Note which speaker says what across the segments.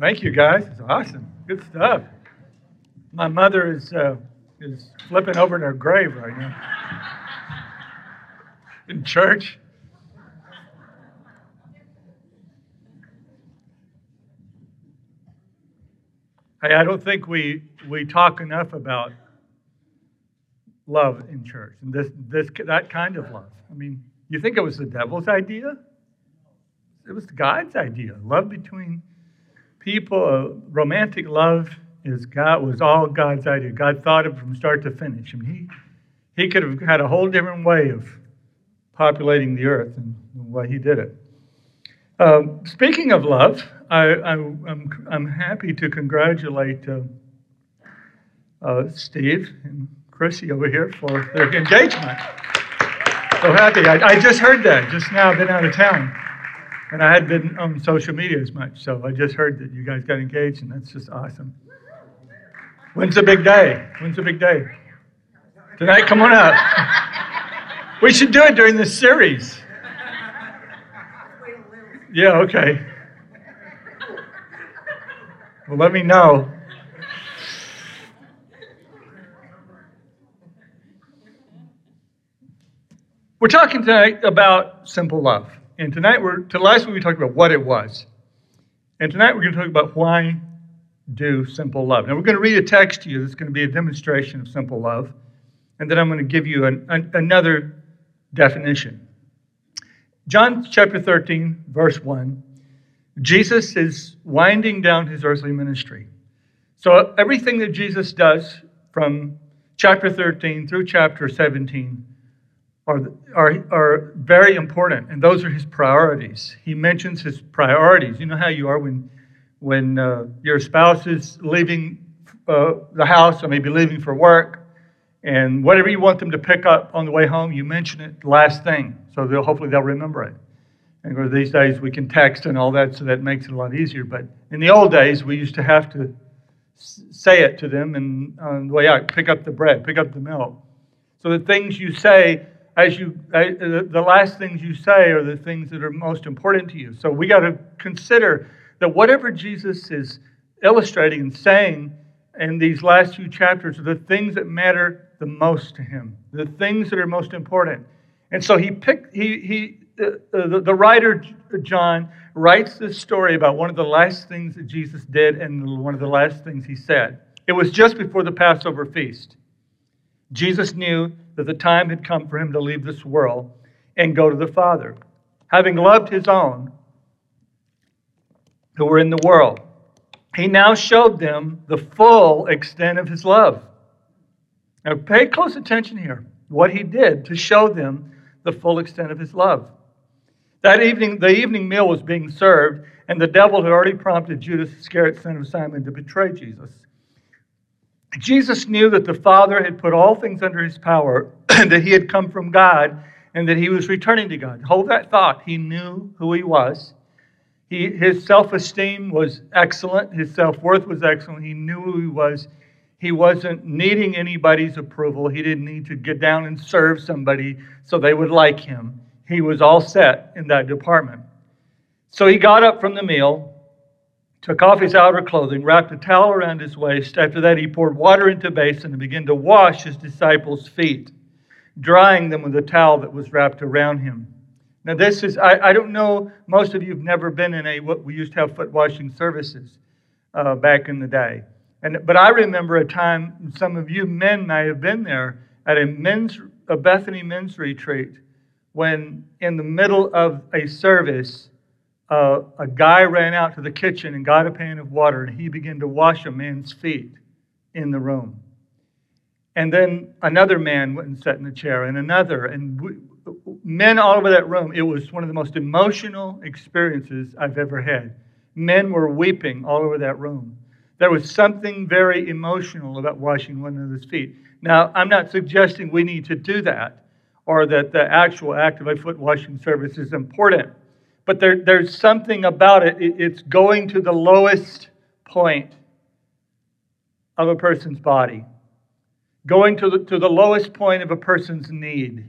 Speaker 1: Thank you, guys. It's awesome. Good stuff. My mother is uh, is flipping over in her grave right now in church. Hey, I don't think we we talk enough about love in church and this this that kind of love. I mean, you think it was the devil's idea? It was God's idea. Love between people, romantic love is God was all God's idea. God thought of it from start to finish. I mean, he he could have had a whole different way of populating the earth and the way he did it. Um, speaking of love, I, am I'm happy to congratulate uh, uh, Steve and Chrissy over here for their engagement. So happy. I, I just heard that just now, been out of town. And I hadn't been on social media as much, so I just heard that you guys got engaged, and that's just awesome. When's the big day? When's the big day? Tonight? Come on up. We should do it during this series. Yeah, okay. Well, let me know. We're talking tonight about simple love. And tonight we're to last week we talked about what it was. And tonight we're going to talk about why do simple love. Now we're going to read a text to you that's going to be a demonstration of simple love. And then I'm going to give you an, an, another definition. John chapter 13, verse 1. Jesus is winding down his earthly ministry. So everything that Jesus does from chapter 13 through chapter 17 are, are, are very important, and those are his priorities. He mentions his priorities. You know how you are when, when uh, your spouse is leaving uh, the house or maybe leaving for work, and whatever you want them to pick up on the way home, you mention it last thing, so they'll hopefully they'll remember it. And these days we can text and all that, so that makes it a lot easier. But in the old days, we used to have to say it to them and on the way out, pick up the bread, pick up the milk. So the things you say as you the last things you say are the things that are most important to you. So we got to consider that whatever jesus is illustrating and saying in these last few chapters are the things that matter the most to him the things that are most important. And so he picked he he uh, the, the writer john writes this story about one of the last things that jesus did and one of the last things he said. It was just before the passover feast. Jesus knew that the time had come for him to leave this world and go to the Father. Having loved his own who were in the world, he now showed them the full extent of his love. Now, pay close attention here. What he did to show them the full extent of his love. That evening, the evening meal was being served, and the devil had already prompted Judas Iscariot, son of Simon, to betray Jesus. Jesus knew that the Father had put all things under his power, that he had come from God, and that he was returning to God. Hold that thought. He knew who he was. He, his self esteem was excellent, his self worth was excellent. He knew who he was. He wasn't needing anybody's approval. He didn't need to get down and serve somebody so they would like him. He was all set in that department. So he got up from the meal took off his outer clothing, wrapped a towel around his waist. After that, he poured water into a basin and began to wash his disciples' feet, drying them with a towel that was wrapped around him. Now, this is, I, I don't know, most of you have never been in a, what we used to have foot washing services uh, back in the day. And, but I remember a time, some of you men may have been there, at a men's, a Bethany men's retreat, when in the middle of a service, uh, a guy ran out to the kitchen and got a pan of water and he began to wash a man's feet in the room. And then another man went and sat in the chair, and another, and we, men all over that room. It was one of the most emotional experiences I've ever had. Men were weeping all over that room. There was something very emotional about washing one another's feet. Now, I'm not suggesting we need to do that or that the actual act of a foot washing service is important but there, there's something about it. It's going to the lowest point of a person's body, going to the, to the lowest point of a person's need,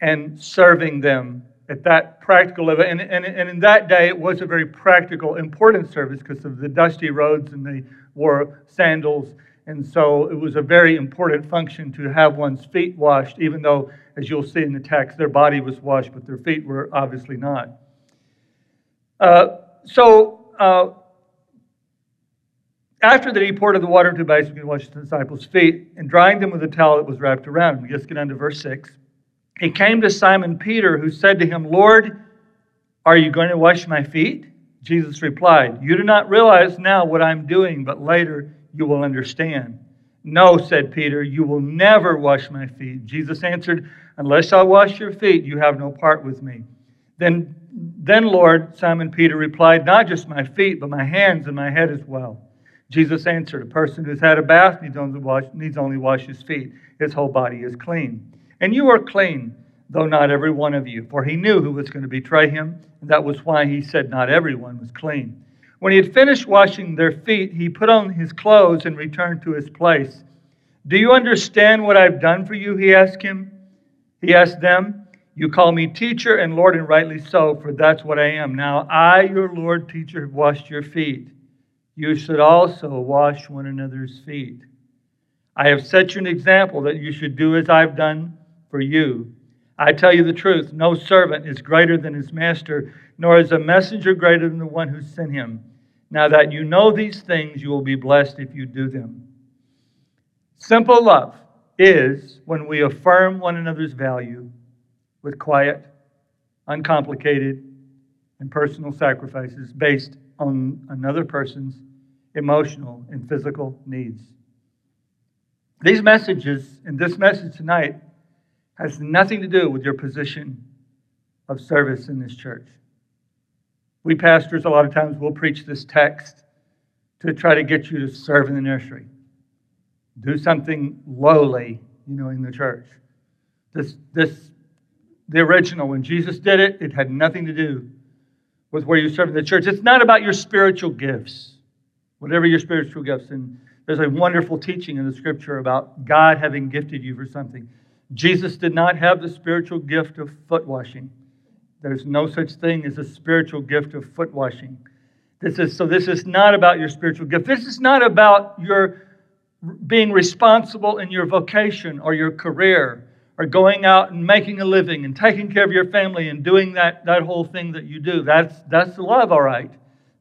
Speaker 1: and serving them at that practical level. And, and, and in that day, it was a very practical, important service because of the dusty roads and they wore sandals. And so it was a very important function to have one's feet washed, even though, as you'll see in the text, their body was washed, but their feet were obviously not. Uh, so, uh, after that, he poured the water into basin and washed the disciples' feet and drying them with a towel that was wrapped around him. Just get on to verse 6. He came to Simon Peter, who said to him, Lord, are you going to wash my feet? Jesus replied, You do not realize now what I'm doing, but later you will understand. No, said Peter, you will never wash my feet. Jesus answered, Unless I wash your feet, you have no part with me. Then, then Lord, Simon Peter replied, Not just my feet, but my hands and my head as well. Jesus answered, A person who's had a bath needs only, wash, needs only wash his feet. His whole body is clean. And you are clean, though not every one of you. For he knew who was going to betray him, and that was why he said not everyone was clean. When he had finished washing their feet, he put on his clothes and returned to his place. Do you understand what I've done for you? He asked him. He asked them, You call me teacher and Lord, and rightly so, for that's what I am. Now I, your Lord, teacher, have washed your feet you should also wash one another's feet. I have set you an example that you should do as I've done for you. I tell you the truth no servant is greater than his master, nor is a messenger greater than the one who sent him. Now that you know these things, you will be blessed if you do them. Simple love is when we affirm one another's value with quiet, uncomplicated, and personal sacrifices based on another person's emotional, and physical needs. These messages and this message tonight has nothing to do with your position of service in this church. We pastors, a lot of times, will preach this text to try to get you to serve in the nursery. Do something lowly, you know, in the church. This, this, the original, when Jesus did it, it had nothing to do with where you serve in the church. It's not about your spiritual gifts whatever your spiritual gifts. And there's a wonderful teaching in the scripture about God having gifted you for something. Jesus did not have the spiritual gift of foot washing. There's no such thing as a spiritual gift of foot washing. This is so this is not about your spiritual gift. This is not about your being responsible in your vocation or your career or going out and making a living and taking care of your family and doing that, that whole thing that you do. That's that's love, all right.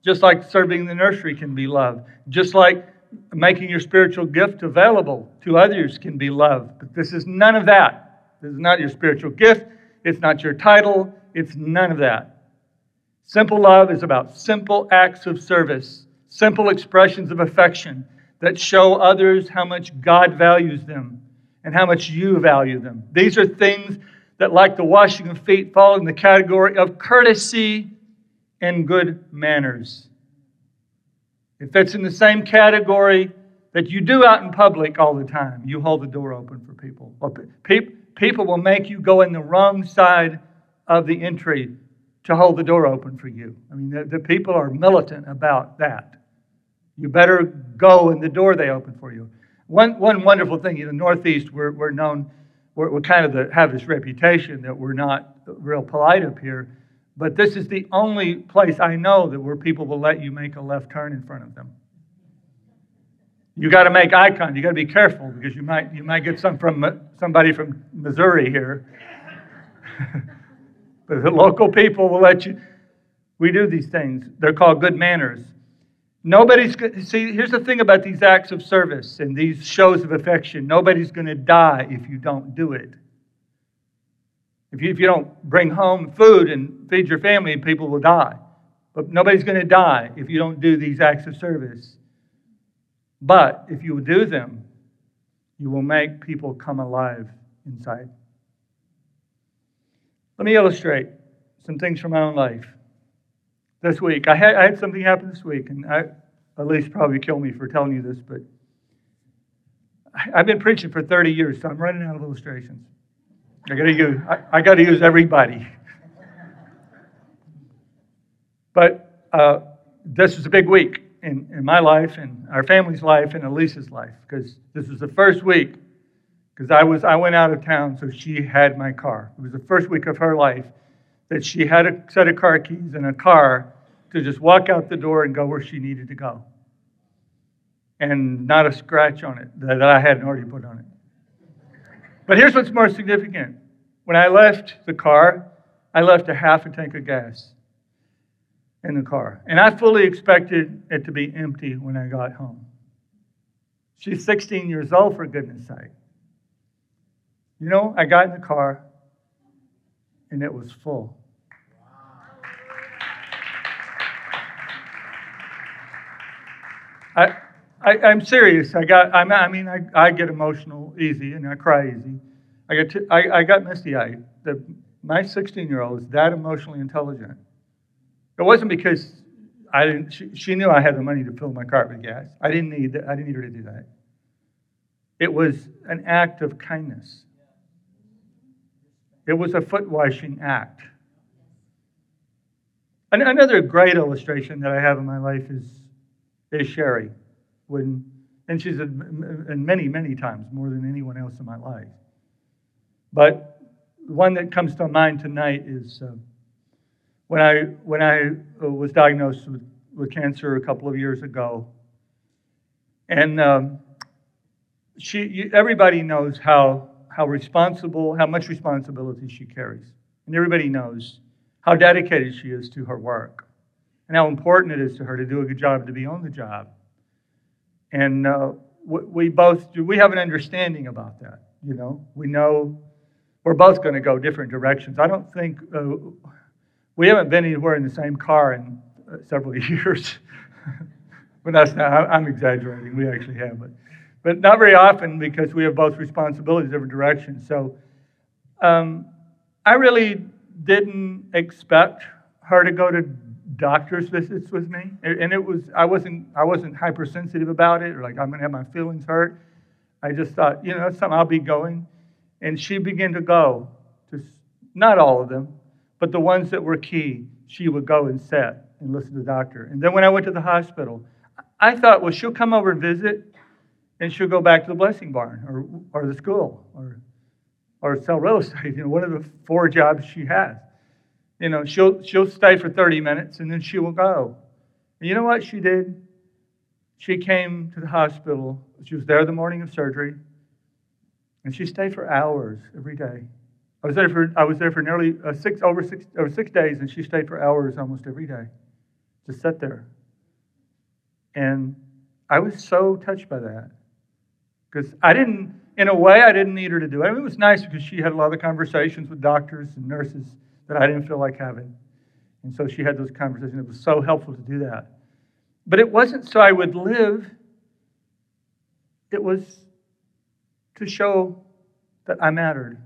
Speaker 1: Just like serving in the nursery can be love. Just like making your spiritual gift available to others can be love. But this is none of that. This is not your spiritual gift. It's not your title. It's none of that. Simple love is about simple acts of service, simple expressions of affection that show others how much God values them and how much you value them. These are things that, like the washing of feet, fall in the category of courtesy and good manners. It fits in the same category that you do out in public all the time. You hold the door open for people. People will make you go in the wrong side of the entry to hold the door open for you. I mean, the, the people are militant about that. You better go in the door they open for you. One, one wonderful thing in the Northeast, we're, we're known, we're, we're kind of the, have this reputation that we're not real polite up here. But this is the only place I know that where people will let you make a left turn in front of them. You got to make eye contact. You got to be careful because you might you might get some from somebody from Missouri here. but the local people will let you. We do these things. They're called good manners. Nobody's see. Here's the thing about these acts of service and these shows of affection. Nobody's going to die if you don't do it. If you, if you don't bring home food and feed your family, people will die. But nobody's going to die if you don't do these acts of service. But if you do them, you will make people come alive inside. Let me illustrate some things from my own life. This week, I had, I had something happen this week, and I, at least probably kill me for telling you this, but I've been preaching for 30 years, so I'm running out of illustrations. I got to use I, I got to use everybody. But uh, this was a big week in, in my life and our family's life and Elisa's life because this was the first week because I was I went out of town, so she had my car. It was the first week of her life that she had a set of car keys and a car to just walk out the door and go where she needed to go. And not a scratch on it that I hadn't already put on it. But here's what's more significant. When I left the car, I left a half a tank of gas in the car. And I fully expected it to be empty when I got home. She's 16 years old, for goodness sake. You know, I got in the car and it was full. I, I, am serious. I got. I'm, I mean, I, I get emotional easy and I cry easy. I got. T- I, I got misty eyed. My 16 year old is that emotionally intelligent. It wasn't because I didn't. She, she, knew I had the money to fill my car with gas. I didn't need. I didn't need her to do that. It was an act of kindness. It was a foot washing act. Another great illustration that I have in my life is, is Sherry. When, and she's in many, many times, more than anyone else in my life. But one that comes to mind tonight is uh, when I, when I uh, was diagnosed with, with cancer a couple of years ago. And um, she, everybody knows how, how responsible, how much responsibility she carries. And everybody knows how dedicated she is to her work and how important it is to her to do a good job, to be on the job. And uh, we both do, we have an understanding about that. You know, we know we're both going to go different directions. I don't think uh, we haven't been anywhere in the same car in uh, several years. but that's not, I'm exaggerating. We actually have, but but not very often because we have both responsibilities different directions. So um, I really didn't expect her to go to doctor's visits with me, and it was I wasn't I wasn't hypersensitive about it or like I'm gonna have my feelings hurt. I just thought you know that's something I'll be going, and she began to go to not all of them, but the ones that were key. She would go and sit and listen to the doctor. And then when I went to the hospital, I thought, well, she'll come over and visit, and she'll go back to the blessing barn or, or the school or, or sell real estate, you know, one of the four jobs she has. You know, she'll, she'll stay for 30 minutes and then she will go. And you know what she did? She came to the hospital. She was there the morning of surgery, and she stayed for hours every day. I was there for I was there for nearly uh, six over six over six days, and she stayed for hours almost every day, just sat there. And I was so touched by that because I didn't, in a way, I didn't need her to do it. I mean, it was nice because she had a lot of conversations with doctors and nurses that I didn't feel like having. And so she had those conversations. It was so helpful to do that. But it wasn't so I would live, it was to show that I mattered.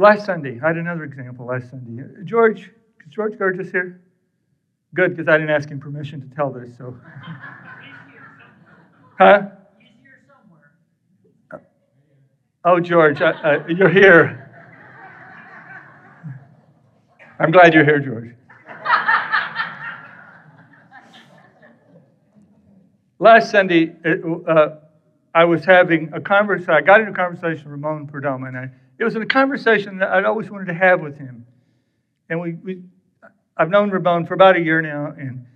Speaker 1: Last Sunday, I had another example last Sunday. George, is George Burgess here? Good, because I didn't ask him permission to tell this, so. Huh? Is here somewhere. Oh, George, uh, uh, you're here. I'm glad you're here, George. Last Sunday, it, uh, I was having a conversation. I got into a conversation with Ramon Perdomo, and I, it was a conversation that I'd always wanted to have with him. And we, we I've known Ramon for about a year now, and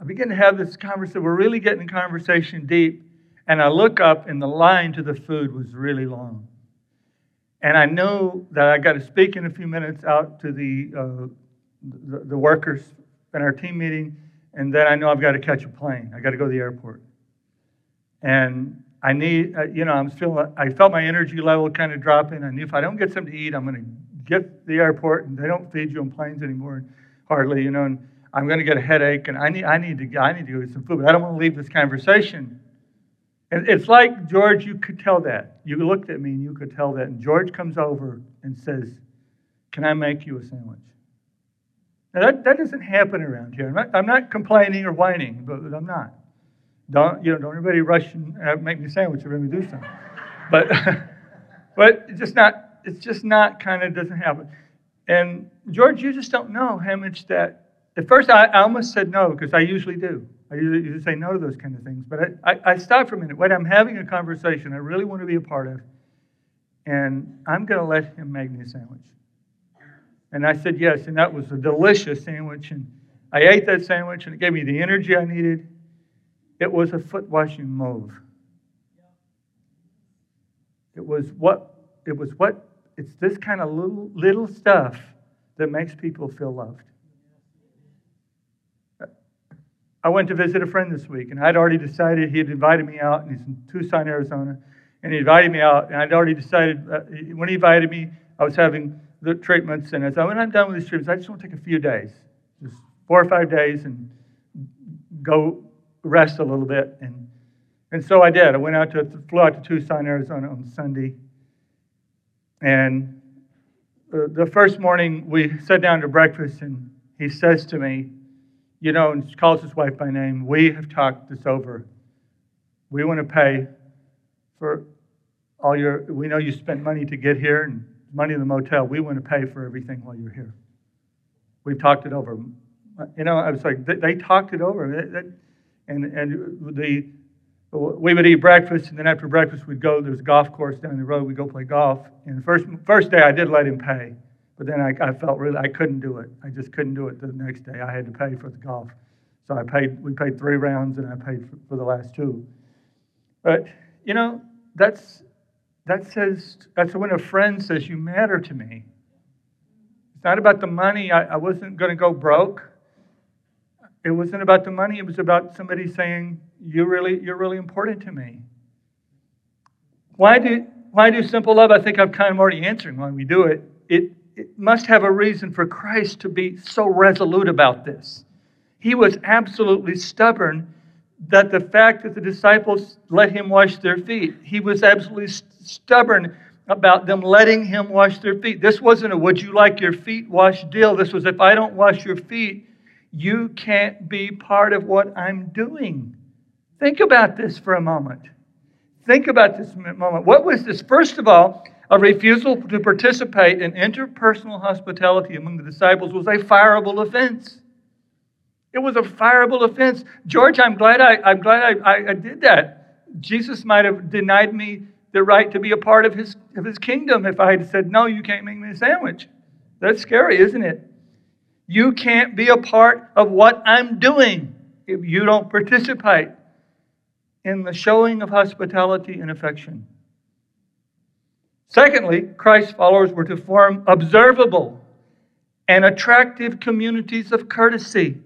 Speaker 1: I begin to have this conversation. We're really getting the conversation deep. And I look up, and the line to the food was really long. And I know that I got to speak in a few minutes out to the, uh, the, the workers in our team meeting, and then I know I've got to catch a plane. I got to go to the airport. And I need, uh, you know, I'm feeling, I felt my energy level kind of dropping. I knew if I don't get something to eat, I'm going to get the airport, and they don't feed you on planes anymore, hardly, you know. And I'm going to get a headache, and I need, I need to, I need to go get some food. But I don't want to leave this conversation and it's like, George, you could tell that. You looked at me and you could tell that. And George comes over and says, Can I make you a sandwich? Now, that, that doesn't happen around here. I'm not, I'm not complaining or whining, but I'm not. Don't, you know, don't everybody rush and uh, make me a sandwich or let me do something. But, but it's just not, it's just not kind of doesn't happen. And George, you just don't know how much that, at first I, I almost said no because I usually do. I usually, usually say no to those kind of things. But I, I, I stopped for a minute. Wait, I'm having a conversation I really want to be a part of. and I'm going to let him make me a sandwich. And I said yes, and that was a delicious sandwich. And I ate that sandwich, and it gave me the energy I needed. It was a foot washing move. It was what it was what it's this kind of little little stuff that makes people feel loved. I went to visit a friend this week, and I'd already decided he had invited me out, and he's in Tucson, Arizona, and he invited me out, and I'd already decided uh, when he invited me, I was having the treatments, and as I when I'm done with these treatments, I just want to take a few days, just four or five days, and go rest a little bit, and and so I did. I went out to flew out to Tucson, Arizona on Sunday, and the first morning we sat down to breakfast, and he says to me, you know, and calls his wife by name, we have talked this over. We want to pay for all your, we know you spent money to get here and money in the motel. We want to pay for everything while you're here. We've talked it over. You know, I was like, they talked it over. And, and the, we would eat breakfast, and then after breakfast, we'd go. There's a golf course down the road. We'd go play golf. And the first, first day, I did let him pay. But then I, I felt really I couldn't do it. I just couldn't do it the next day. I had to pay for the golf. So I paid. We paid three rounds, and I paid for, for the last two. But you know, that's that says that's when a friend says you matter to me. It's not about the money. I, I wasn't going to go broke. It wasn't about the money. It was about somebody saying you really you're really important to me. Why do why do simple love? I think I'm kind of already answering why we do it. It it must have a reason for Christ to be so resolute about this. He was absolutely stubborn that the fact that the disciples let him wash their feet, he was absolutely stubborn about them letting him wash their feet. This wasn't a would you like your feet washed deal. This was if I don't wash your feet, you can't be part of what I'm doing. Think about this for a moment. Think about this moment. What was this? First of all, a refusal to participate in interpersonal hospitality among the disciples was a fireable offense. It was a fireable offense. George, I'm glad I, I'm glad I, I did that. Jesus might have denied me the right to be a part of his, of his kingdom if I had said, No, you can't make me a sandwich. That's scary, isn't it? You can't be a part of what I'm doing if you don't participate in the showing of hospitality and affection. Secondly, Christ's followers were to form observable and attractive communities of courtesy.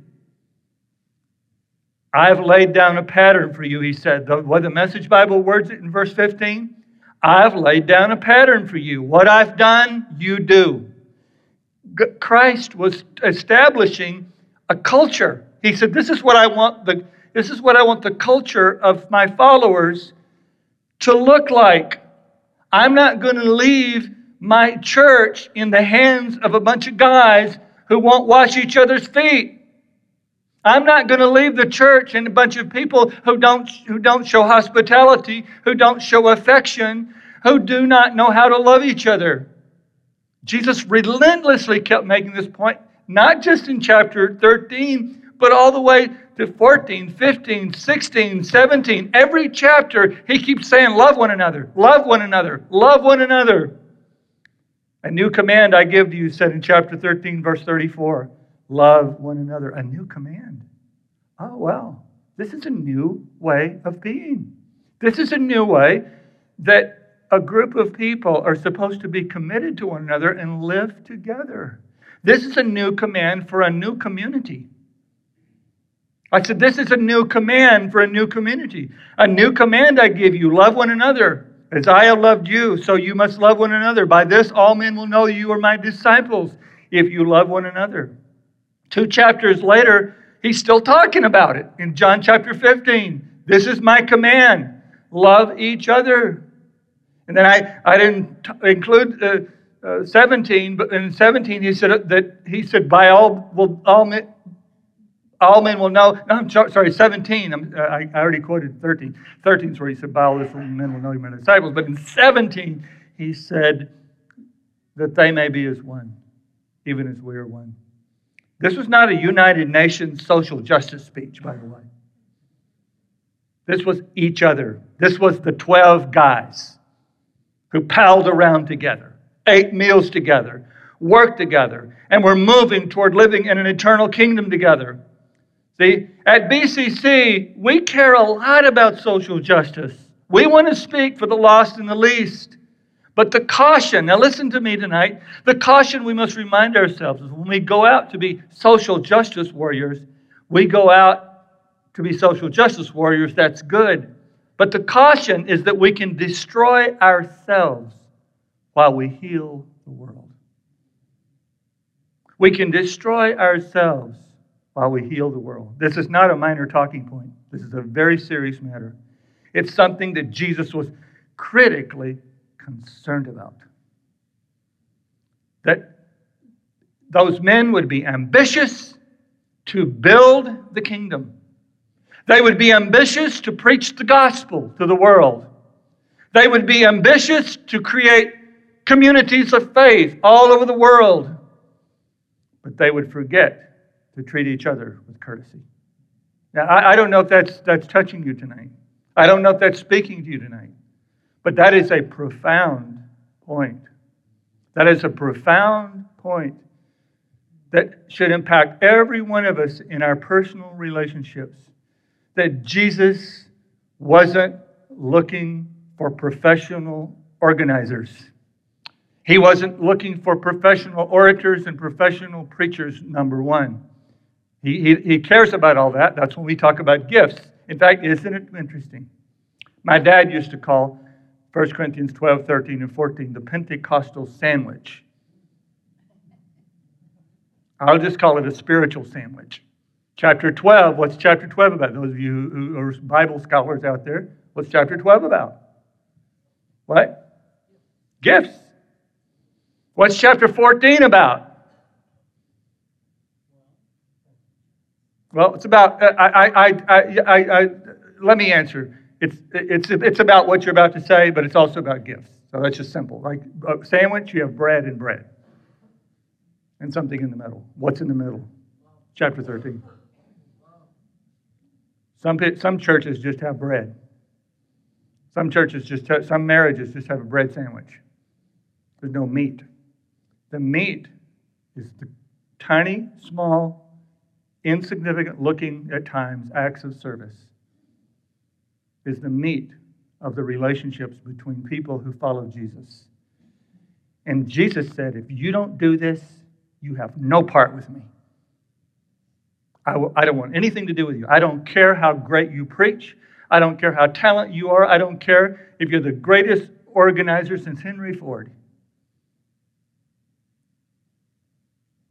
Speaker 1: I've laid down a pattern for you, he said. The, what the Message Bible words it in verse 15? I've laid down a pattern for you. What I've done, you do. Christ was establishing a culture. He said, This is what I want the this is what I want the culture of my followers to look like. I'm not going to leave my church in the hands of a bunch of guys who won't wash each other's feet. I'm not going to leave the church in a bunch of people who don't, who don't show hospitality, who don't show affection, who do not know how to love each other. Jesus relentlessly kept making this point, not just in chapter 13, but all the way to 14, 15, 16, 17. Every chapter, he keeps saying, Love one another, love one another, love one another. A new command I give to you, said in chapter 13, verse 34 love one another. A new command. Oh, well, this is a new way of being. This is a new way that a group of people are supposed to be committed to one another and live together. This is a new command for a new community. I said, This is a new command for a new community. A new command I give you love one another. As I have loved you, so you must love one another. By this, all men will know you are my disciples if you love one another. Two chapters later, he's still talking about it in John chapter 15. This is my command love each other. And then I, I didn't include uh, uh, 17, but in 17 he said that he said, by all, will all men, all men will know. No, I'm sorry, 17. Uh, i I, already quoted 13. 13 is where he said, By all this men will know you, my disciples. But in 17, he said, That they may be as one, even as we are one. This was not a United Nations social justice speech, by the way. This was each other. This was the 12 guys who palled around together, ate meals together, worked together, and were moving toward living in an eternal kingdom together. See, at BCC, we care a lot about social justice. We want to speak for the lost and the least. But the caution, now listen to me tonight, the caution we must remind ourselves is when we go out to be social justice warriors, we go out to be social justice warriors, that's good. But the caution is that we can destroy ourselves while we heal the world. We can destroy ourselves while we heal the world. This is not a minor talking point. This is a very serious matter. It's something that Jesus was critically concerned about. That those men would be ambitious to build the kingdom. They would be ambitious to preach the gospel to the world. They would be ambitious to create communities of faith all over the world. But they would forget to treat each other with courtesy. Now, I, I don't know if that's, that's touching you tonight. I don't know if that's speaking to you tonight. But that is a profound point. That is a profound point that should impact every one of us in our personal relationships. That Jesus wasn't looking for professional organizers. He wasn't looking for professional orators and professional preachers, number one. He, he, he cares about all that. That's when we talk about gifts. In fact, isn't it interesting? My dad used to call 1 Corinthians 12, 13, and 14, the Pentecostal sandwich. I'll just call it a spiritual sandwich. Chapter 12, what's chapter 12 about? Those of you who are Bible scholars out there, what's chapter 12 about? What? Gifts. What's chapter 14 about? Well, it's about, uh, I, I, I, I, I let me answer. It's, it's, it's about what you're about to say, but it's also about gifts. So that's just simple. Like a sandwich, you have bread and bread. And something in the middle. What's in the middle? Chapter 13. Some, some churches just have bread. Some churches just have, some marriages just have a bread sandwich. There's no meat. The meat is the tiny, small, insignificant looking at times acts of service is the meat of the relationships between people who follow Jesus. And Jesus said, If you don't do this, you have no part with me. I w- I don't want anything to do with you. I don't care how great you preach. I don't care how talented you are. I don't care if you're the greatest organizer since Henry Ford.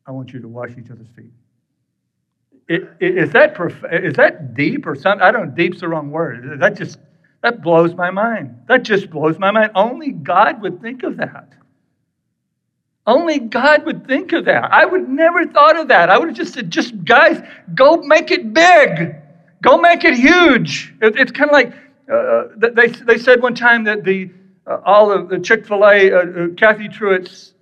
Speaker 1: I want you to wash each other's feet. Is that, is that deep or something? I don't, deep's the wrong word. That just, that blows my mind. That just blows my mind. Only God would think of that. Only God would think of that. I would never thought of that. I would have just said, just guys, go make it big. Go make it huge. It, it's kind of like uh, uh they, they said one time that the uh, all of the Chick fil A, uh, uh, Cathy Truett's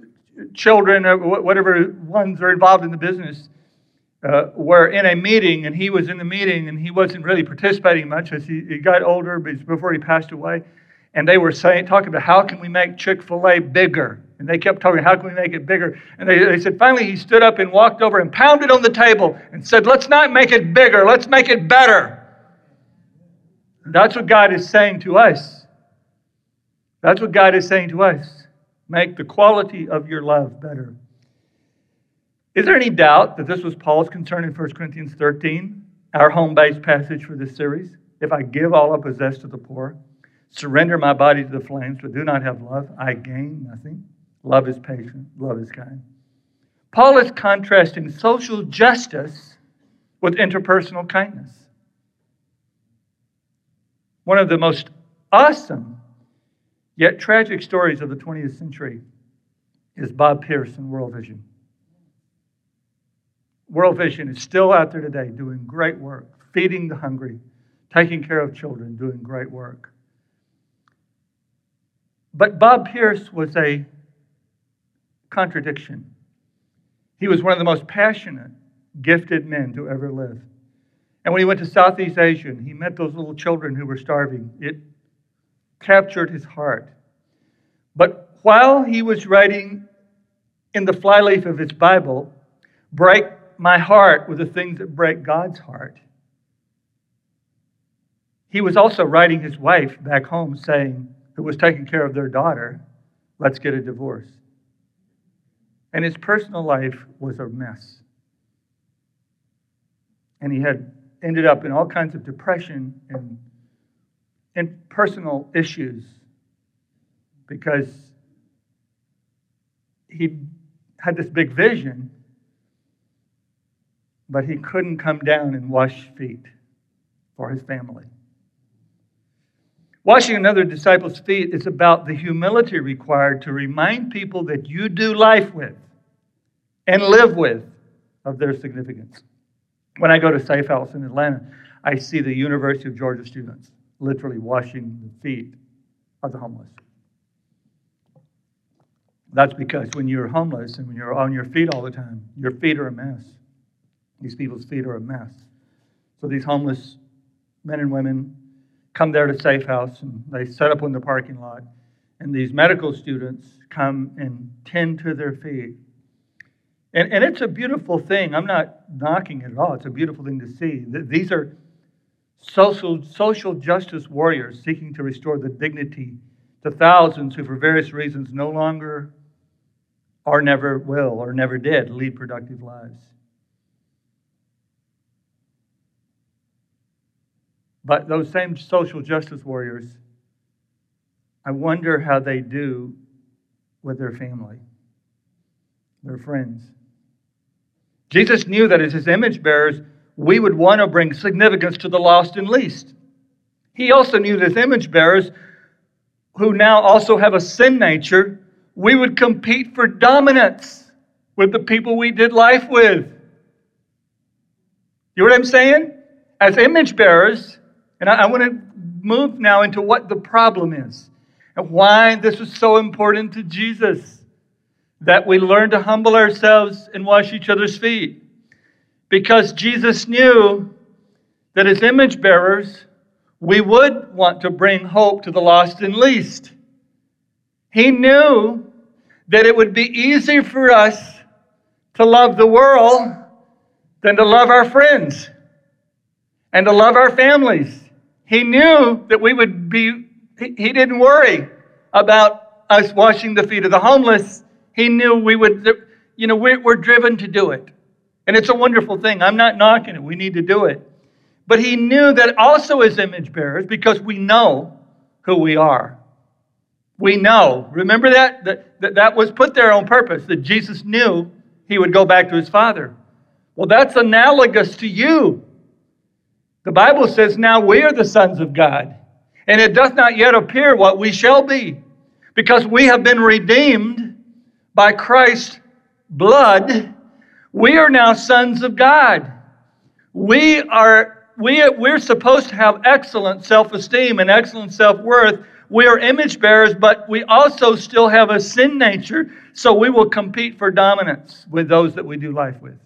Speaker 1: children, uh, whatever ones are involved in the business, were in a meeting, and he was in the meeting, and he wasn't really participating much as he, he got older before he passed away. And they were saying, talking about how can we make Chick fil A bigger? And they kept talking, how can we make it bigger? And they, they said, finally, he stood up and walked over and pounded on the table and said, let's not make it bigger, let's make it better. That's what God is saying to us. That's what God is saying to us. Make the quality of your love better. Is there any doubt that this was Paul's concern in 1 Corinthians 13, our home base passage for this series? If I give all I possess to the poor, surrender my body to the flames, but do not have love, I gain nothing. Love is patient, love is kind. Paul is contrasting social justice with interpersonal kindness. One of the most awesome yet tragic stories of the 20th century is Bob Pierce in World Vision. World Vision is still out there today doing great work, feeding the hungry, taking care of children, doing great work. But Bob Pierce was a contradiction. He was one of the most passionate, gifted men to ever live. And when he went to Southeast Asia and he met those little children who were starving, it captured his heart. But while he was writing in the flyleaf of his Bible, break my heart with the things that break God's heart. He was also writing his wife back home saying, who was taking care of their daughter, let's get a divorce. And his personal life was a mess. And he had ended up in all kinds of depression and, and personal issues because he had this big vision, but he couldn't come down and wash feet for his family. Washing another disciple's feet is about the humility required to remind people that you do life with and live with of their significance. When I go to Safe House in Atlanta, I see the University of Georgia students literally washing the feet of the homeless. That's because when you're homeless and when you're on your feet all the time, your feet are a mess. These people's feet are a mess. So these homeless men and women come there to Safe House and they set up in the parking lot. And these medical students come and tend to their feet. And, and it's a beautiful thing. I'm not knocking it at all. It's a beautiful thing to see. These are social, social justice warriors seeking to restore the dignity to thousands who, for various reasons, no longer or never will or never did lead productive lives. But those same social justice warriors, I wonder how they do with their family, their friends. Jesus knew that as his image bearers, we would want to bring significance to the lost and least. He also knew that as image bearers, who now also have a sin nature, we would compete for dominance with the people we did life with. You know what I'm saying? As image bearers, and I, I want to move now into what the problem is and why this is so important to Jesus that we learn to humble ourselves and wash each other's feet. Because Jesus knew that as image bearers, we would want to bring hope to the lost and least. He knew that it would be easier for us to love the world than to love our friends and to love our families. He knew that we would be, he didn't worry about us washing the feet of the homeless. He knew we would, you know, we're, driven to do it. And it's a wonderful thing. I'm not knocking it. We need to do it. But he knew that also as image bearers, because we know who we are. We know. Remember? That, that? that was put there on purpose, that Jesus knew he would go back to his Father. Well, that's analogous to you. The Bible says, Now we are the sons of God, and it doth not yet appear what we shall be, because we have been redeemed by Christ's blood. We are now sons of God. We are we, we're supposed to have excellent self esteem and excellent self worth we are image bearers, but we also still have a sin nature, so we will compete for dominance with those that we do life with.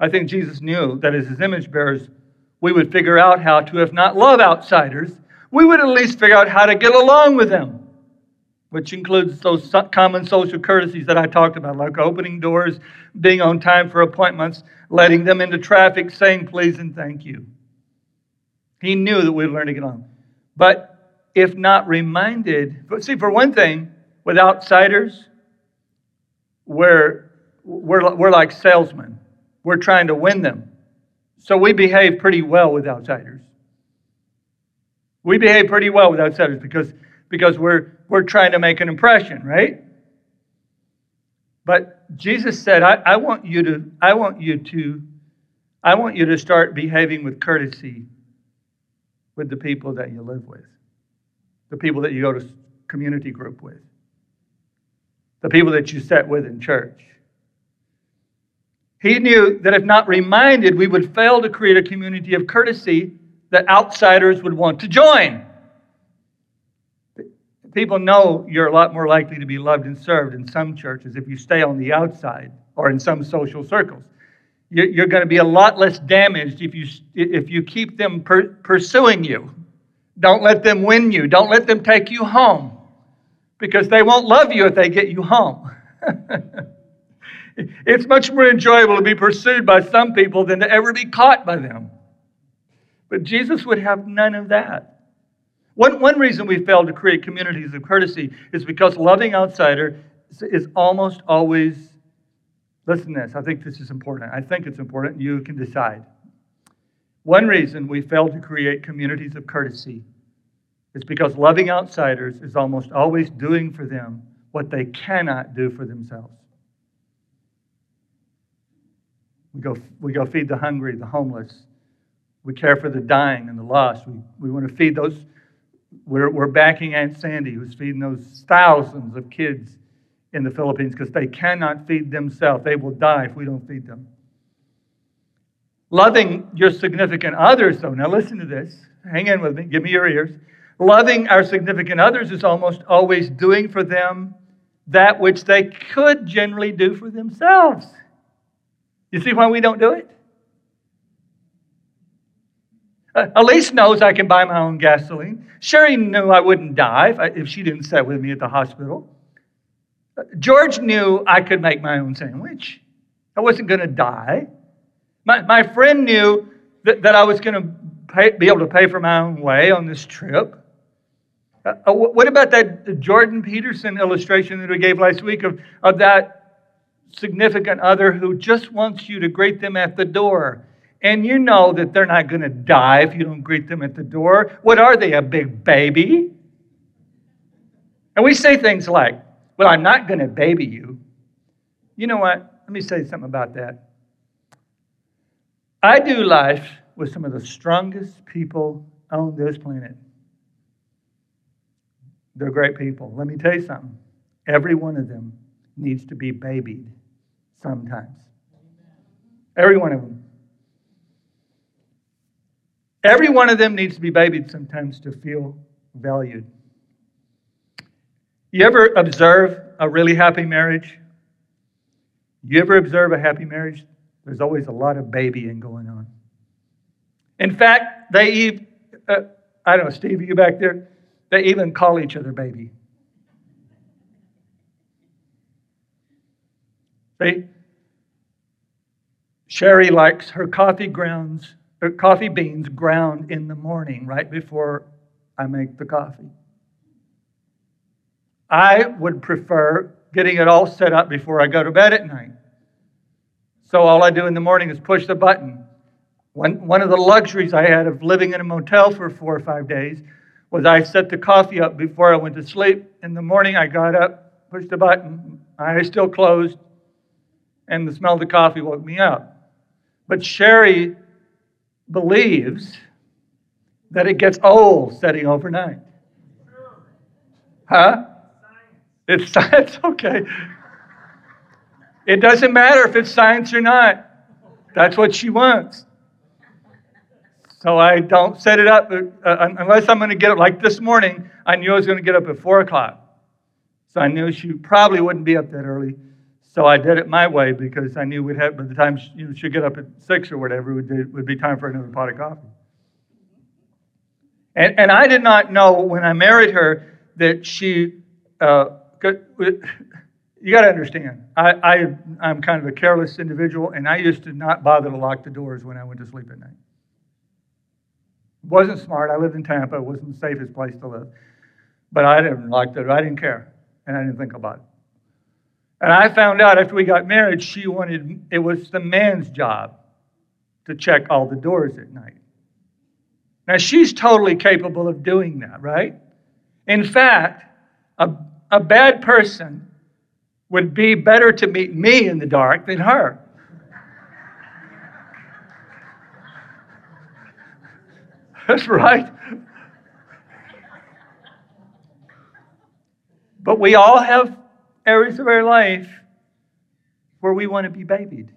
Speaker 1: I think Jesus knew that as his image bearers, we would figure out how to, if not love outsiders, we would at least figure out how to get along with them, which includes those common social courtesies that I talked about, like opening doors, being on time for appointments, letting them into traffic, saying please and thank you. He knew that we'd learn to get along. But if not reminded, but see, for one thing, with outsiders, we're, we're, we're like salesmen. We're trying to win them. So we behave pretty well with outsiders. We behave pretty well with outsiders because, because we're, we're trying to make an impression, right? But Jesus said, I, I want you to, I want you to, I want you to start behaving with courtesy with the people that you live with, the people that you go to community group with, the people that you sit with in church. He knew that if not reminded, we would fail to create a community of courtesy that outsiders would want to join. People know you're a lot more likely to be loved and served in some churches if you stay on the outside or in some social circles you're going to be a lot less damaged if you, if you keep them per, pursuing you Don't let them win you. Don't let them take you home because they won't love you if they get you home. it's much more enjoyable to be pursued by some people than to ever be caught by them. But Jesus would have none of that. One, one reason we fail to create communities of courtesy is because loving outsider is almost always, listen to this, I think this is important. I think it's important. You can decide. One reason we fail to create communities of courtesy is because loving outsiders is almost always doing for them what they cannot do for themselves. We go, we go feed the hungry, the homeless. We care for the dying and the lost. We, we want to feed those. We're, we're backing Aunt Sandy, who's feeding those thousands of kids in the Philippines because they cannot feed themselves. They will die if we don't feed them. Loving your significant others, though, now listen to this. Hang in with me. Give me your ears. Loving our significant others is almost always doing for them that which they could generally do for themselves. You see why we don't do it? Uh, Elise knows I can buy my own gasoline. Sherry knew I wouldn't die if, I, if she didn't sit with me at the hospital. Uh, George knew I could make my own sandwich. I wasn't going to die. My, my friend knew that, that I was going to be able to pay for my own way on this trip. Uh, uh what about that Jordan Peterson illustration that we gave last week of, of that significant other who just wants you to greet them at the door? And you know that they're not going to die if you don't greet them at the door. What are they, a big baby? And we say things like, Well, I'm not going to baby you. You know what? Let me say something about that. I do life with some of the strongest people on this planet. They're great people. Let me tell you something. Every one of them needs to be babied sometimes. Every one of them. Every one of them needs to be babied sometimes to feel valued. You ever observe a really happy marriage? You ever observe a happy marriage? There's always a lot of babying going on. In fact, they even, uh, I don't know, Steve, are you back there? They even call each other baby. Sherry likes her coffee grounds, her coffee beans ground in the morning, right before I make the coffee. I would prefer getting it all set up before I go to bed at night. So all I do in the morning is push the button. One, one of the luxuries I had of living in a motel for four or five days was I set the coffee up before I went to sleep. In the morning, I got up, pushed the button, eyes still closed, and the smell of the coffee woke me up. But Sherry believes that it gets old setting overnight. Huh? It's science, okay. It doesn't matter if it's science or not. That's what she wants. So I don't set it up uh, unless I'm going to get up. Like this morning, I knew I was going to get up at 4 o'clock. So I knew she probably wouldn't be up that early. So I did it my way because I knew we'd have, by the time she, you know, she'd get up at 6 or whatever, it would, would be time for another pot of coffee. And, and I did not know when I married her that she, uh, you got to understand, I, I, I'm kind of a careless individual, and I used to not bother to lock the doors when I went to sleep at night. Wasn't smart. I lived in Tampa. It wasn't the safest place to live. But I didn't like that. I didn't care. And I didn't think about it. And I found out after we got married, she wanted, it was the man's job to check all the doors at night. Now, she's totally capable of doing that, right? In fact, a, a bad person would be better to meet me in the dark than her. That's right. But we all have areas of our life where we want to be babied.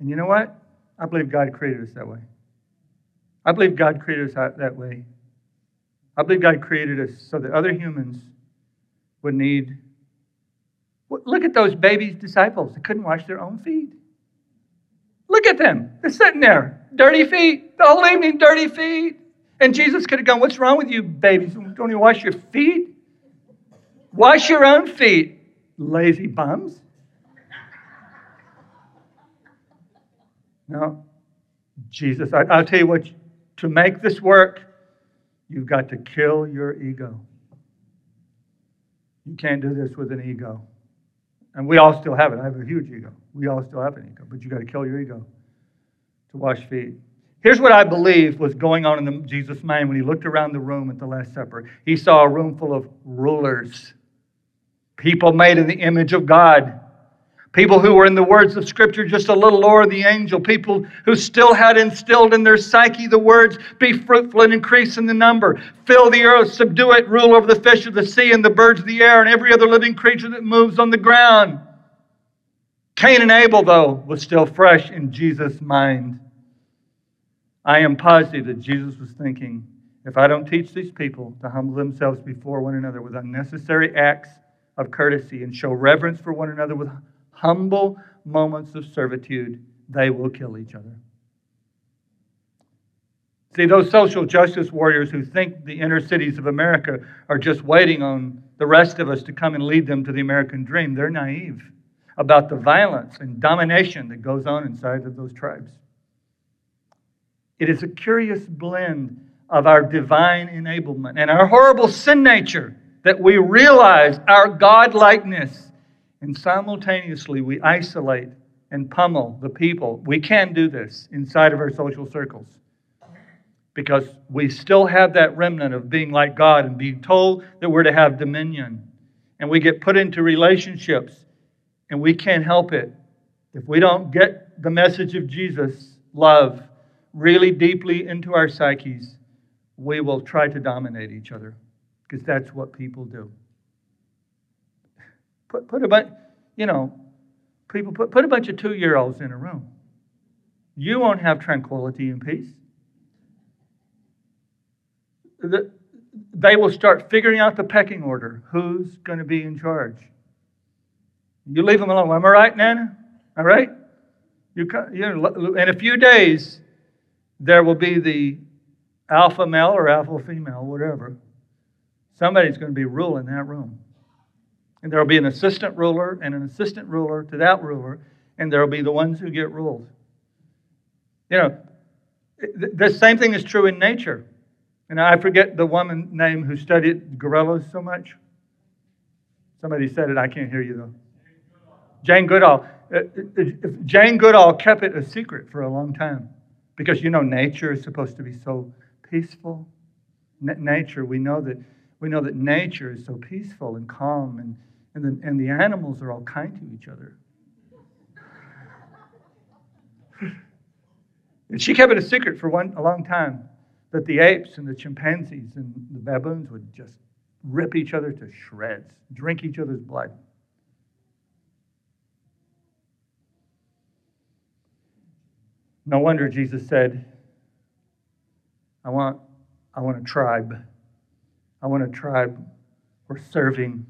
Speaker 1: And you know what? I believe God created us that way. I believe God created us that way. I believe God created us so that other humans would need Look at those baby disciples. They couldn't wash their own feet. Look at them. They're sitting there, dirty feet, the whole evening, dirty feet. And Jesus could have gone, What's wrong with you, babies? Don't you wash your feet? Wash your own feet, lazy bums. No. Jesus, I, will tell you what, to make this work, you've got to kill your ego. You can't do this with an ego. And we all still have it. I have a huge ego. We all still have an ego, but you got to kill your ego to wash feet. Here's what I believe was going on in Jesus' mind when he looked around the room at the Last Supper. He saw a room full of rulers, people made in the image of God, people who were, in the words of Scripture, just a little lower than the angel, people who still had instilled in their psyche the words, Be fruitful and increase in the number, fill the earth, subdue it, rule over the fish of the sea and the birds of the air and every other living creature that moves on the ground. Cain and Abel, though, was still fresh in Jesus' mind. I am positive that Jesus was thinking if I don't teach these people to humble themselves before one another with unnecessary acts of courtesy and show reverence for one another with humble moments of servitude, they will kill each other. See, those social justice warriors who think the inner cities of America are just waiting on the rest of us to come and lead them to the American dream, they're naive about the violence and domination that goes on inside of those tribes. It is a curious blend of our divine enablement and our horrible sin nature that we realize our godlikeness and simultaneously we isolate and pummel the people. We can do this inside of our social circles because we still have that remnant of being like God and being told that we're to have dominion. And we get put into relationships and we can't help it. If we don't get the message of Jesus, love, really deeply into our psyches, we will try to dominate each other because that's what people do. Put, put a bunch, you know, people put, put a bunch of two year olds in a room. You won't have tranquility and peace. The, they will start figuring out the pecking order who's going to be in charge. You leave them alone. Am I right, Nana? All right? You, you in a few days, there will be the alpha male or alpha female, whatever. Somebody's going to be ruling that room. And there will be an assistant ruler and an assistant ruler to that ruler, and there will be the ones who get ruled. You know, the same thing is true in nature. And I forget the woman name who studied gorillas so much. Somebody said it, I can't hear you though. Jane Goodall. Uh, uh, Jane Goodall kept it a secret for a long time because you know nature is supposed to be so peaceful. N- nature, we know that we know that nature is so peaceful and calm, and and the, and the animals are all kind to each other. and she kept it a secret for one a long time that the apes and the chimpanzees and the baboons would just rip each other to shreds, drink each other's blood. No wonder Jesus said, I want, I want a tribe. I want a tribe where serving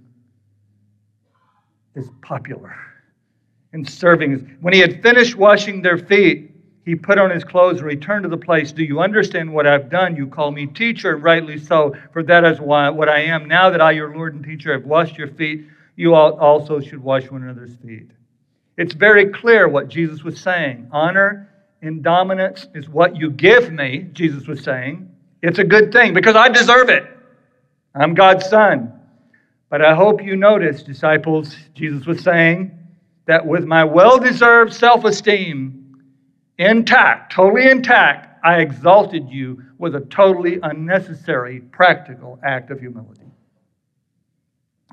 Speaker 1: is popular. And serving is. When he had finished washing their feet, he put on his clothes and returned to the place. Do you understand what I've done? You call me teacher, rightly so, for that is why, what I am. Now that I, your Lord and teacher, have washed your feet, you also should wash one another's feet. It's very clear what Jesus was saying. Honor and dominance is what you give me, Jesus was saying. It's a good thing because I deserve it. I'm God's son. But I hope you notice, disciples, Jesus was saying that with my well deserved self esteem intact, totally intact, I exalted you with a totally unnecessary practical act of humility.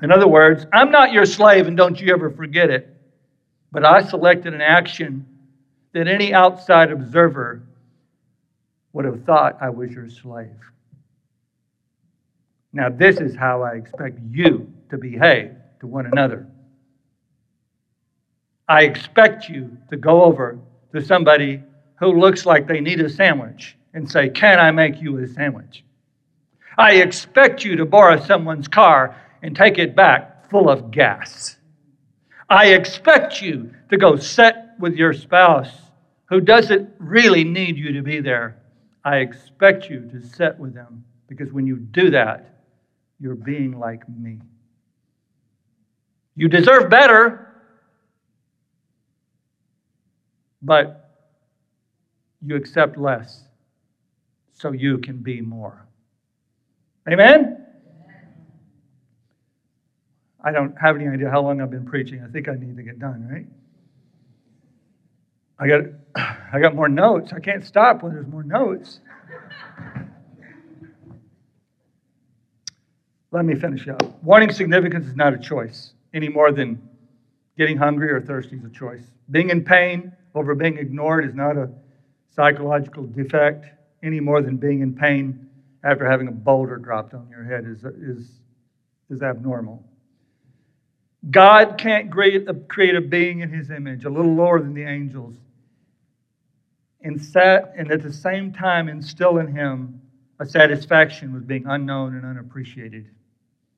Speaker 1: In other words, I'm not your slave and don't you ever forget it, but I selected an action that any outside observer would have thought I was your slave. Now, this is how I expect you to behave to one another. I expect you to go over to somebody who looks like they need a sandwich and say, Can I make you a sandwich? I expect you to borrow someone's car and take it back full of gas. I expect you to go sit with your spouse who doesn't really need you to be there. I expect you to sit with them because when you do that, you're being like me. You deserve better, but you accept less so you can be more. Amen? I don't have any idea how long I've been preaching. I think I need to get done, right? I got, I got more notes. I can't stop when there's more notes. Let me finish up. Wanting significance is not a choice any more than getting hungry or thirsty is a choice. Being in pain over being ignored is not a psychological defect any more than being in pain after having a boulder dropped on your head is, is, is abnormal. God can't create a, create a being in his image, a little lower than the angels, and, sat, and at the same time instill in him a satisfaction with being unknown and unappreciated.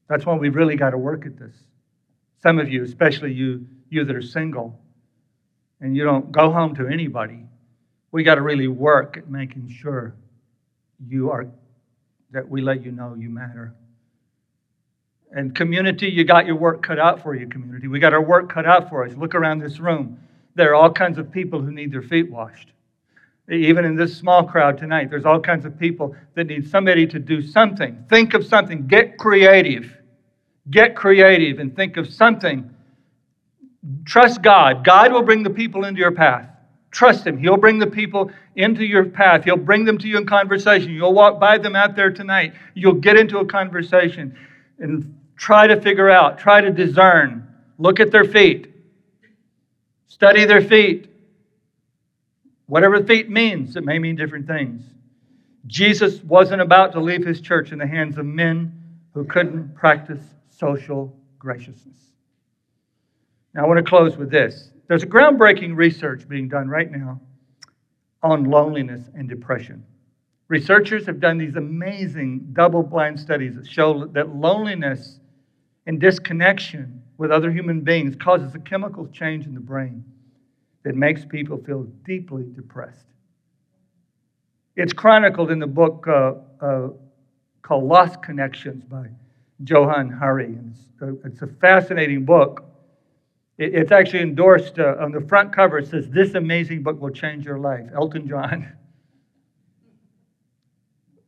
Speaker 1: That's why we've really got to work at this. Some of you, especially you, you that are single, and you don't go home to anybody, we got to really work at making sure you are that we let you know you matter. And community, you got your work cut out for you, community. We got our work cut out for us. Look around this room. There are all kinds of people who need their feet washed. Even in this small crowd tonight, there's all kinds of people that need somebody to do something. Think of something. Get creative. Get creative and think of something. Trust God. God will bring the people into your path. Trust Him. He'll bring the people into your path. He'll bring them to you in conversation. You'll walk by them out there tonight. You'll get into a conversation and try to figure out, try to discern. Look at their feet. Study their feet. Whatever feet means, it may mean different things. Jesus wasn't about to leave his church in the hands of men who couldn't practice social graciousness. Now, I want to close with this. There's a groundbreaking research being done right now on loneliness and depression. Researchers have done these amazing double blind studies that show that loneliness and disconnection with other human beings causes a chemical change in the brain that makes people feel deeply depressed. It's chronicled in the book uh, uh, called Lost Connections by Johann Hari. It's a, it's a fascinating book. It, it's actually endorsed uh, on the front cover. It says, This amazing book will change your life. Elton John.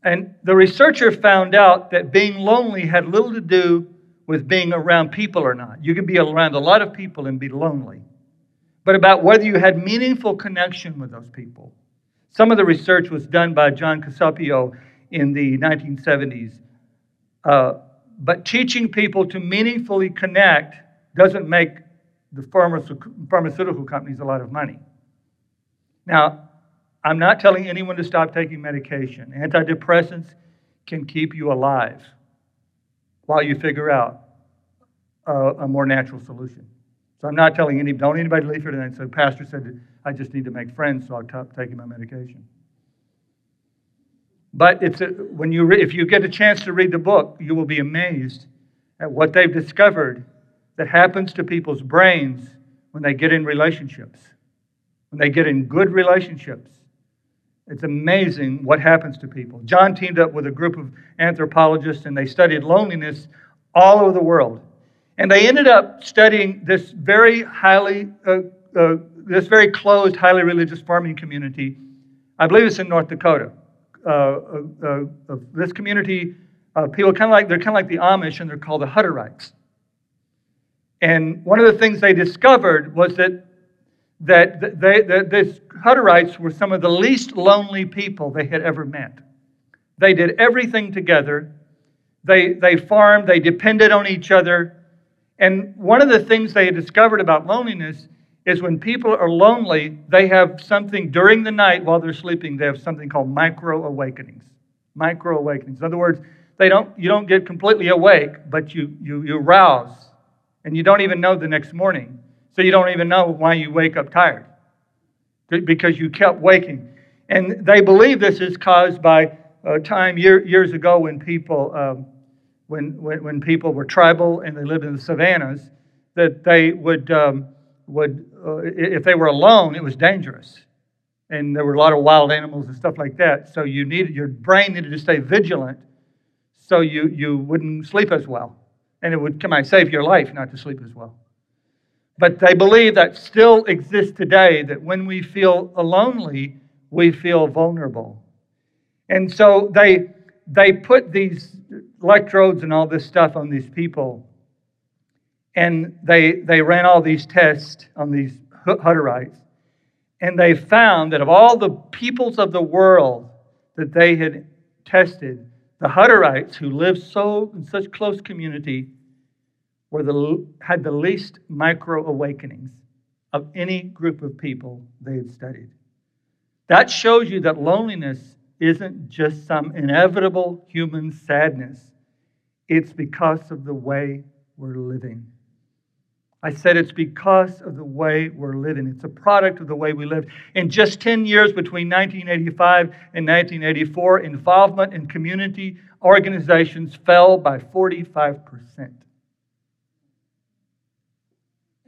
Speaker 1: And the researcher found out that being lonely had little to do with being around people or not. You can be around a lot of people and be lonely, but about whether you had meaningful connection with those people. Some of the research was done by John Cacioppo in the 1970s. Uh, but teaching people to meaningfully connect doesn't make the pharmaceutical companies a lot of money. Now, I'm not telling anyone to stop taking medication. Antidepressants can keep you alive while you figure out a, a more natural solution. So I'm not telling any, don't anybody leave here tonight So Pastor said I just need to make friends, so I'll stop taking my medication. But it's a, when you re, if you get a chance to read the book, you will be amazed at what they've discovered that happens to people's brains when they get in relationships, when they get in good relationships. It's amazing what happens to people. John teamed up with a group of anthropologists and they studied loneliness all over the world. And they ended up studying this very highly, uh, uh, this very closed, highly religious farming community. I believe it's in North Dakota. Uh, uh, uh, of this community, of people kind of like they're kind of like the Amish, and they're called the Hutterites. And one of the things they discovered was that that they, that these Hutterites were some of the least lonely people they had ever met. They did everything together. They, they farmed, they depended on each other. And one of the things they had discovered about loneliness is when people are lonely, they have something during the night while they're sleeping, they have something called micro awakenings. Micro awakenings. In other words, they don't, you don't get completely awake, but you, you, you rouse, and you don't even know the next morning. So you don't even know why you wake up tired because you kept waking. And they believe this is caused by a time year, years ago when people, um, when, when, when people were tribal and they lived in the savannas, that they would. Um, would, uh, if they were alone, it was dangerous. and there were a lot of wild animals and stuff like that. So you needed your brain needed to stay vigilant, so you you wouldn't sleep as well, and it would come on save your life not to sleep as well. But they believe that still exists today. That when we feel lonely, we feel vulnerable, and so they they put these electrodes and all this stuff on these people, and they they ran all these tests on these Hutterites and they found that of all the peoples of the world that they had tested, the Hutterites, who lived so in such close community, were the, had the least micro awakenings of any group of people they had studied. That shows you that loneliness isn't just some inevitable human sadness, it's because of the way we're living. I said it's because of the way we're living. It's a product of the way we live. In just 10 years between 1985 and 1984, involvement in community organizations fell by 45%.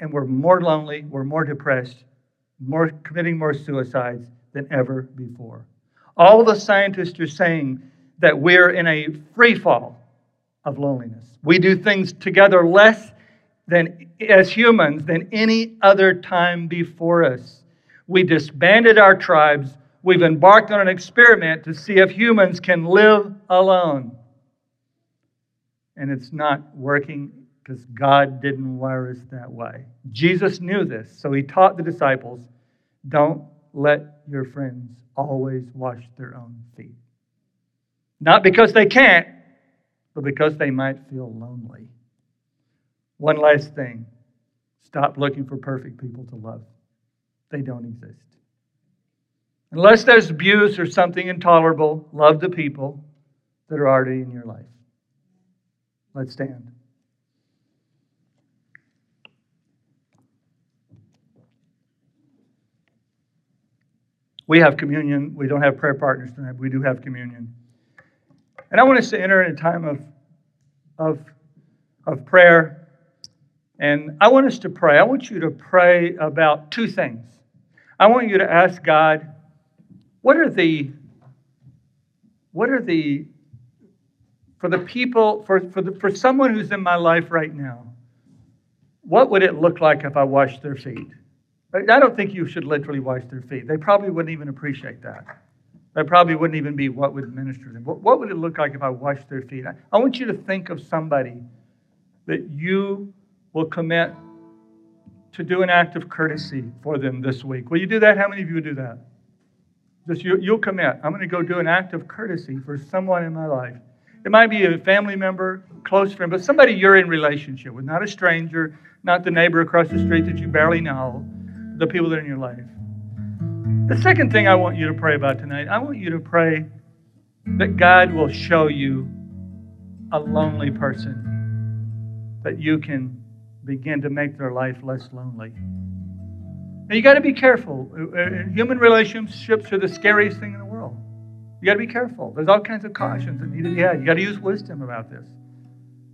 Speaker 1: And we're more lonely, we're more depressed, more committing more suicides than ever before. All the scientists are saying that we're in a free fall of loneliness. We do things together less than as humans than any other time before us. We disbanded our tribes. We've embarked on an experiment to see if humans can live alone. And it's not working because God didn't wire us that way. Jesus knew this, so he taught the disciples don't let your friends always wash their own feet. Not because they can't, but because they might feel lonely. One last thing stop looking for perfect people to love, they don't exist. Unless there's abuse or something intolerable, love the people that are already in your life. Let's stand. We have communion. We don't have prayer partners tonight, we do have communion. And I want us to enter in a time of, of, of prayer and I want us to pray. I want you to pray about two things. I want you to ask God, what are the what are the for the people for for the, for someone who's in my life right now what would it look like if i washed their feet? I don't think you should literally wash their feet. They probably wouldn't even appreciate that. That probably wouldn't even be what would minister to them. What, what would it look like if i washed their feet? I, I want you to think of somebody that you will commit to do an act of courtesy for them this week. Will you do that? How many of you would do that? Just you, you'll commit. I'm going to go do an act of courtesy for someone in my life. It might be a family member, close friend, but somebody you're in relationship with, not a stranger, not the neighbor across the street that you barely know, the people that are in your life. The second thing I want you to pray about tonight, I want you to pray that God will show you a lonely person that you can begin to make their life less lonely. Now, you got to be careful. Uh, uh, human relationships are the scariest thing in the world. You got to be careful. There's all kinds of cautions that need to be had. You got to use wisdom about this.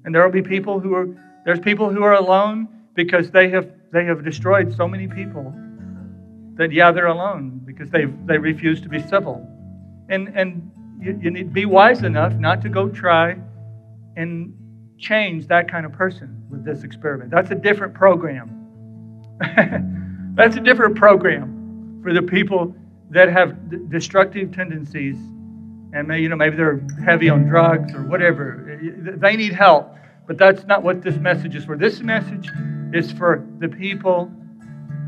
Speaker 1: And there will be people who are there's people who are alone because they have they have destroyed so many people that yeah they're alone because they they refuse to be civil. And and you, you need to be wise enough not to go try and change that kind of person with this experiment. That's a different program. That's a different program for the people that have d- destructive tendencies and may, you know maybe they're heavy on drugs or whatever. They need help, but that's not what this message is for. This message is for the people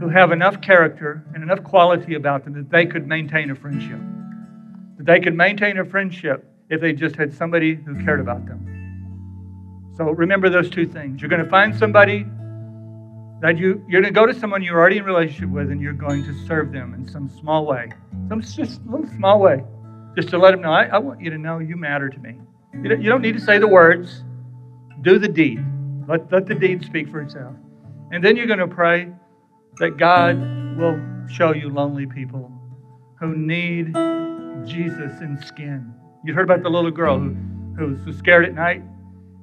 Speaker 1: who have enough character and enough quality about them that they could maintain a friendship. That they could maintain a friendship if they just had somebody who cared about them. So remember those two things. You're going to find somebody that you you're going to go to someone you're already in relationship with, and you're going to serve them in some small way, some just little small way, just to let them know I, I want you to know you matter to me. You don't, you don't need to say the words. Do the deed. Let, let the deed speak for itself. And then you're going to pray that God will show you lonely people who need Jesus in skin. You heard about the little girl who, who was scared at night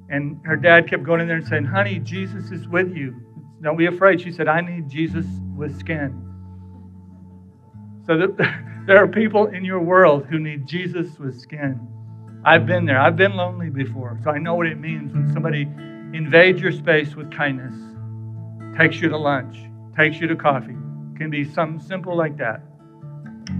Speaker 1: and her dad kept going in there and saying, Honey, Jesus is with you. Don't be afraid. She said, I need Jesus with skin. So that there are people in your world who need Jesus with skin. I've been there. I've been lonely before. So I know what it means when somebody invades your space with kindness, takes you to lunch, takes you to coffee. It can be something simple like that.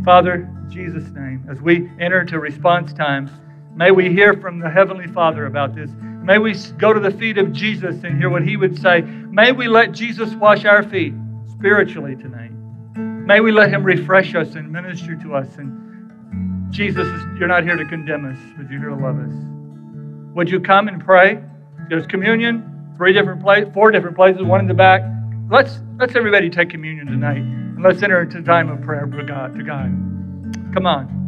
Speaker 1: Father, Jesus' name, as we enter to response time, may we hear from the Heavenly Father about this. May we go to the feet of Jesus and hear what he would say. May we let Jesus wash our feet spiritually tonight. May we let him refresh us and minister to us. And Jesus, you're not here to condemn us, but you're here to love us. Would you come and pray? There's communion, three different places, four different places, one in the back. Let's let's everybody take communion tonight. And let's enter into time of prayer to God. To God. Come on.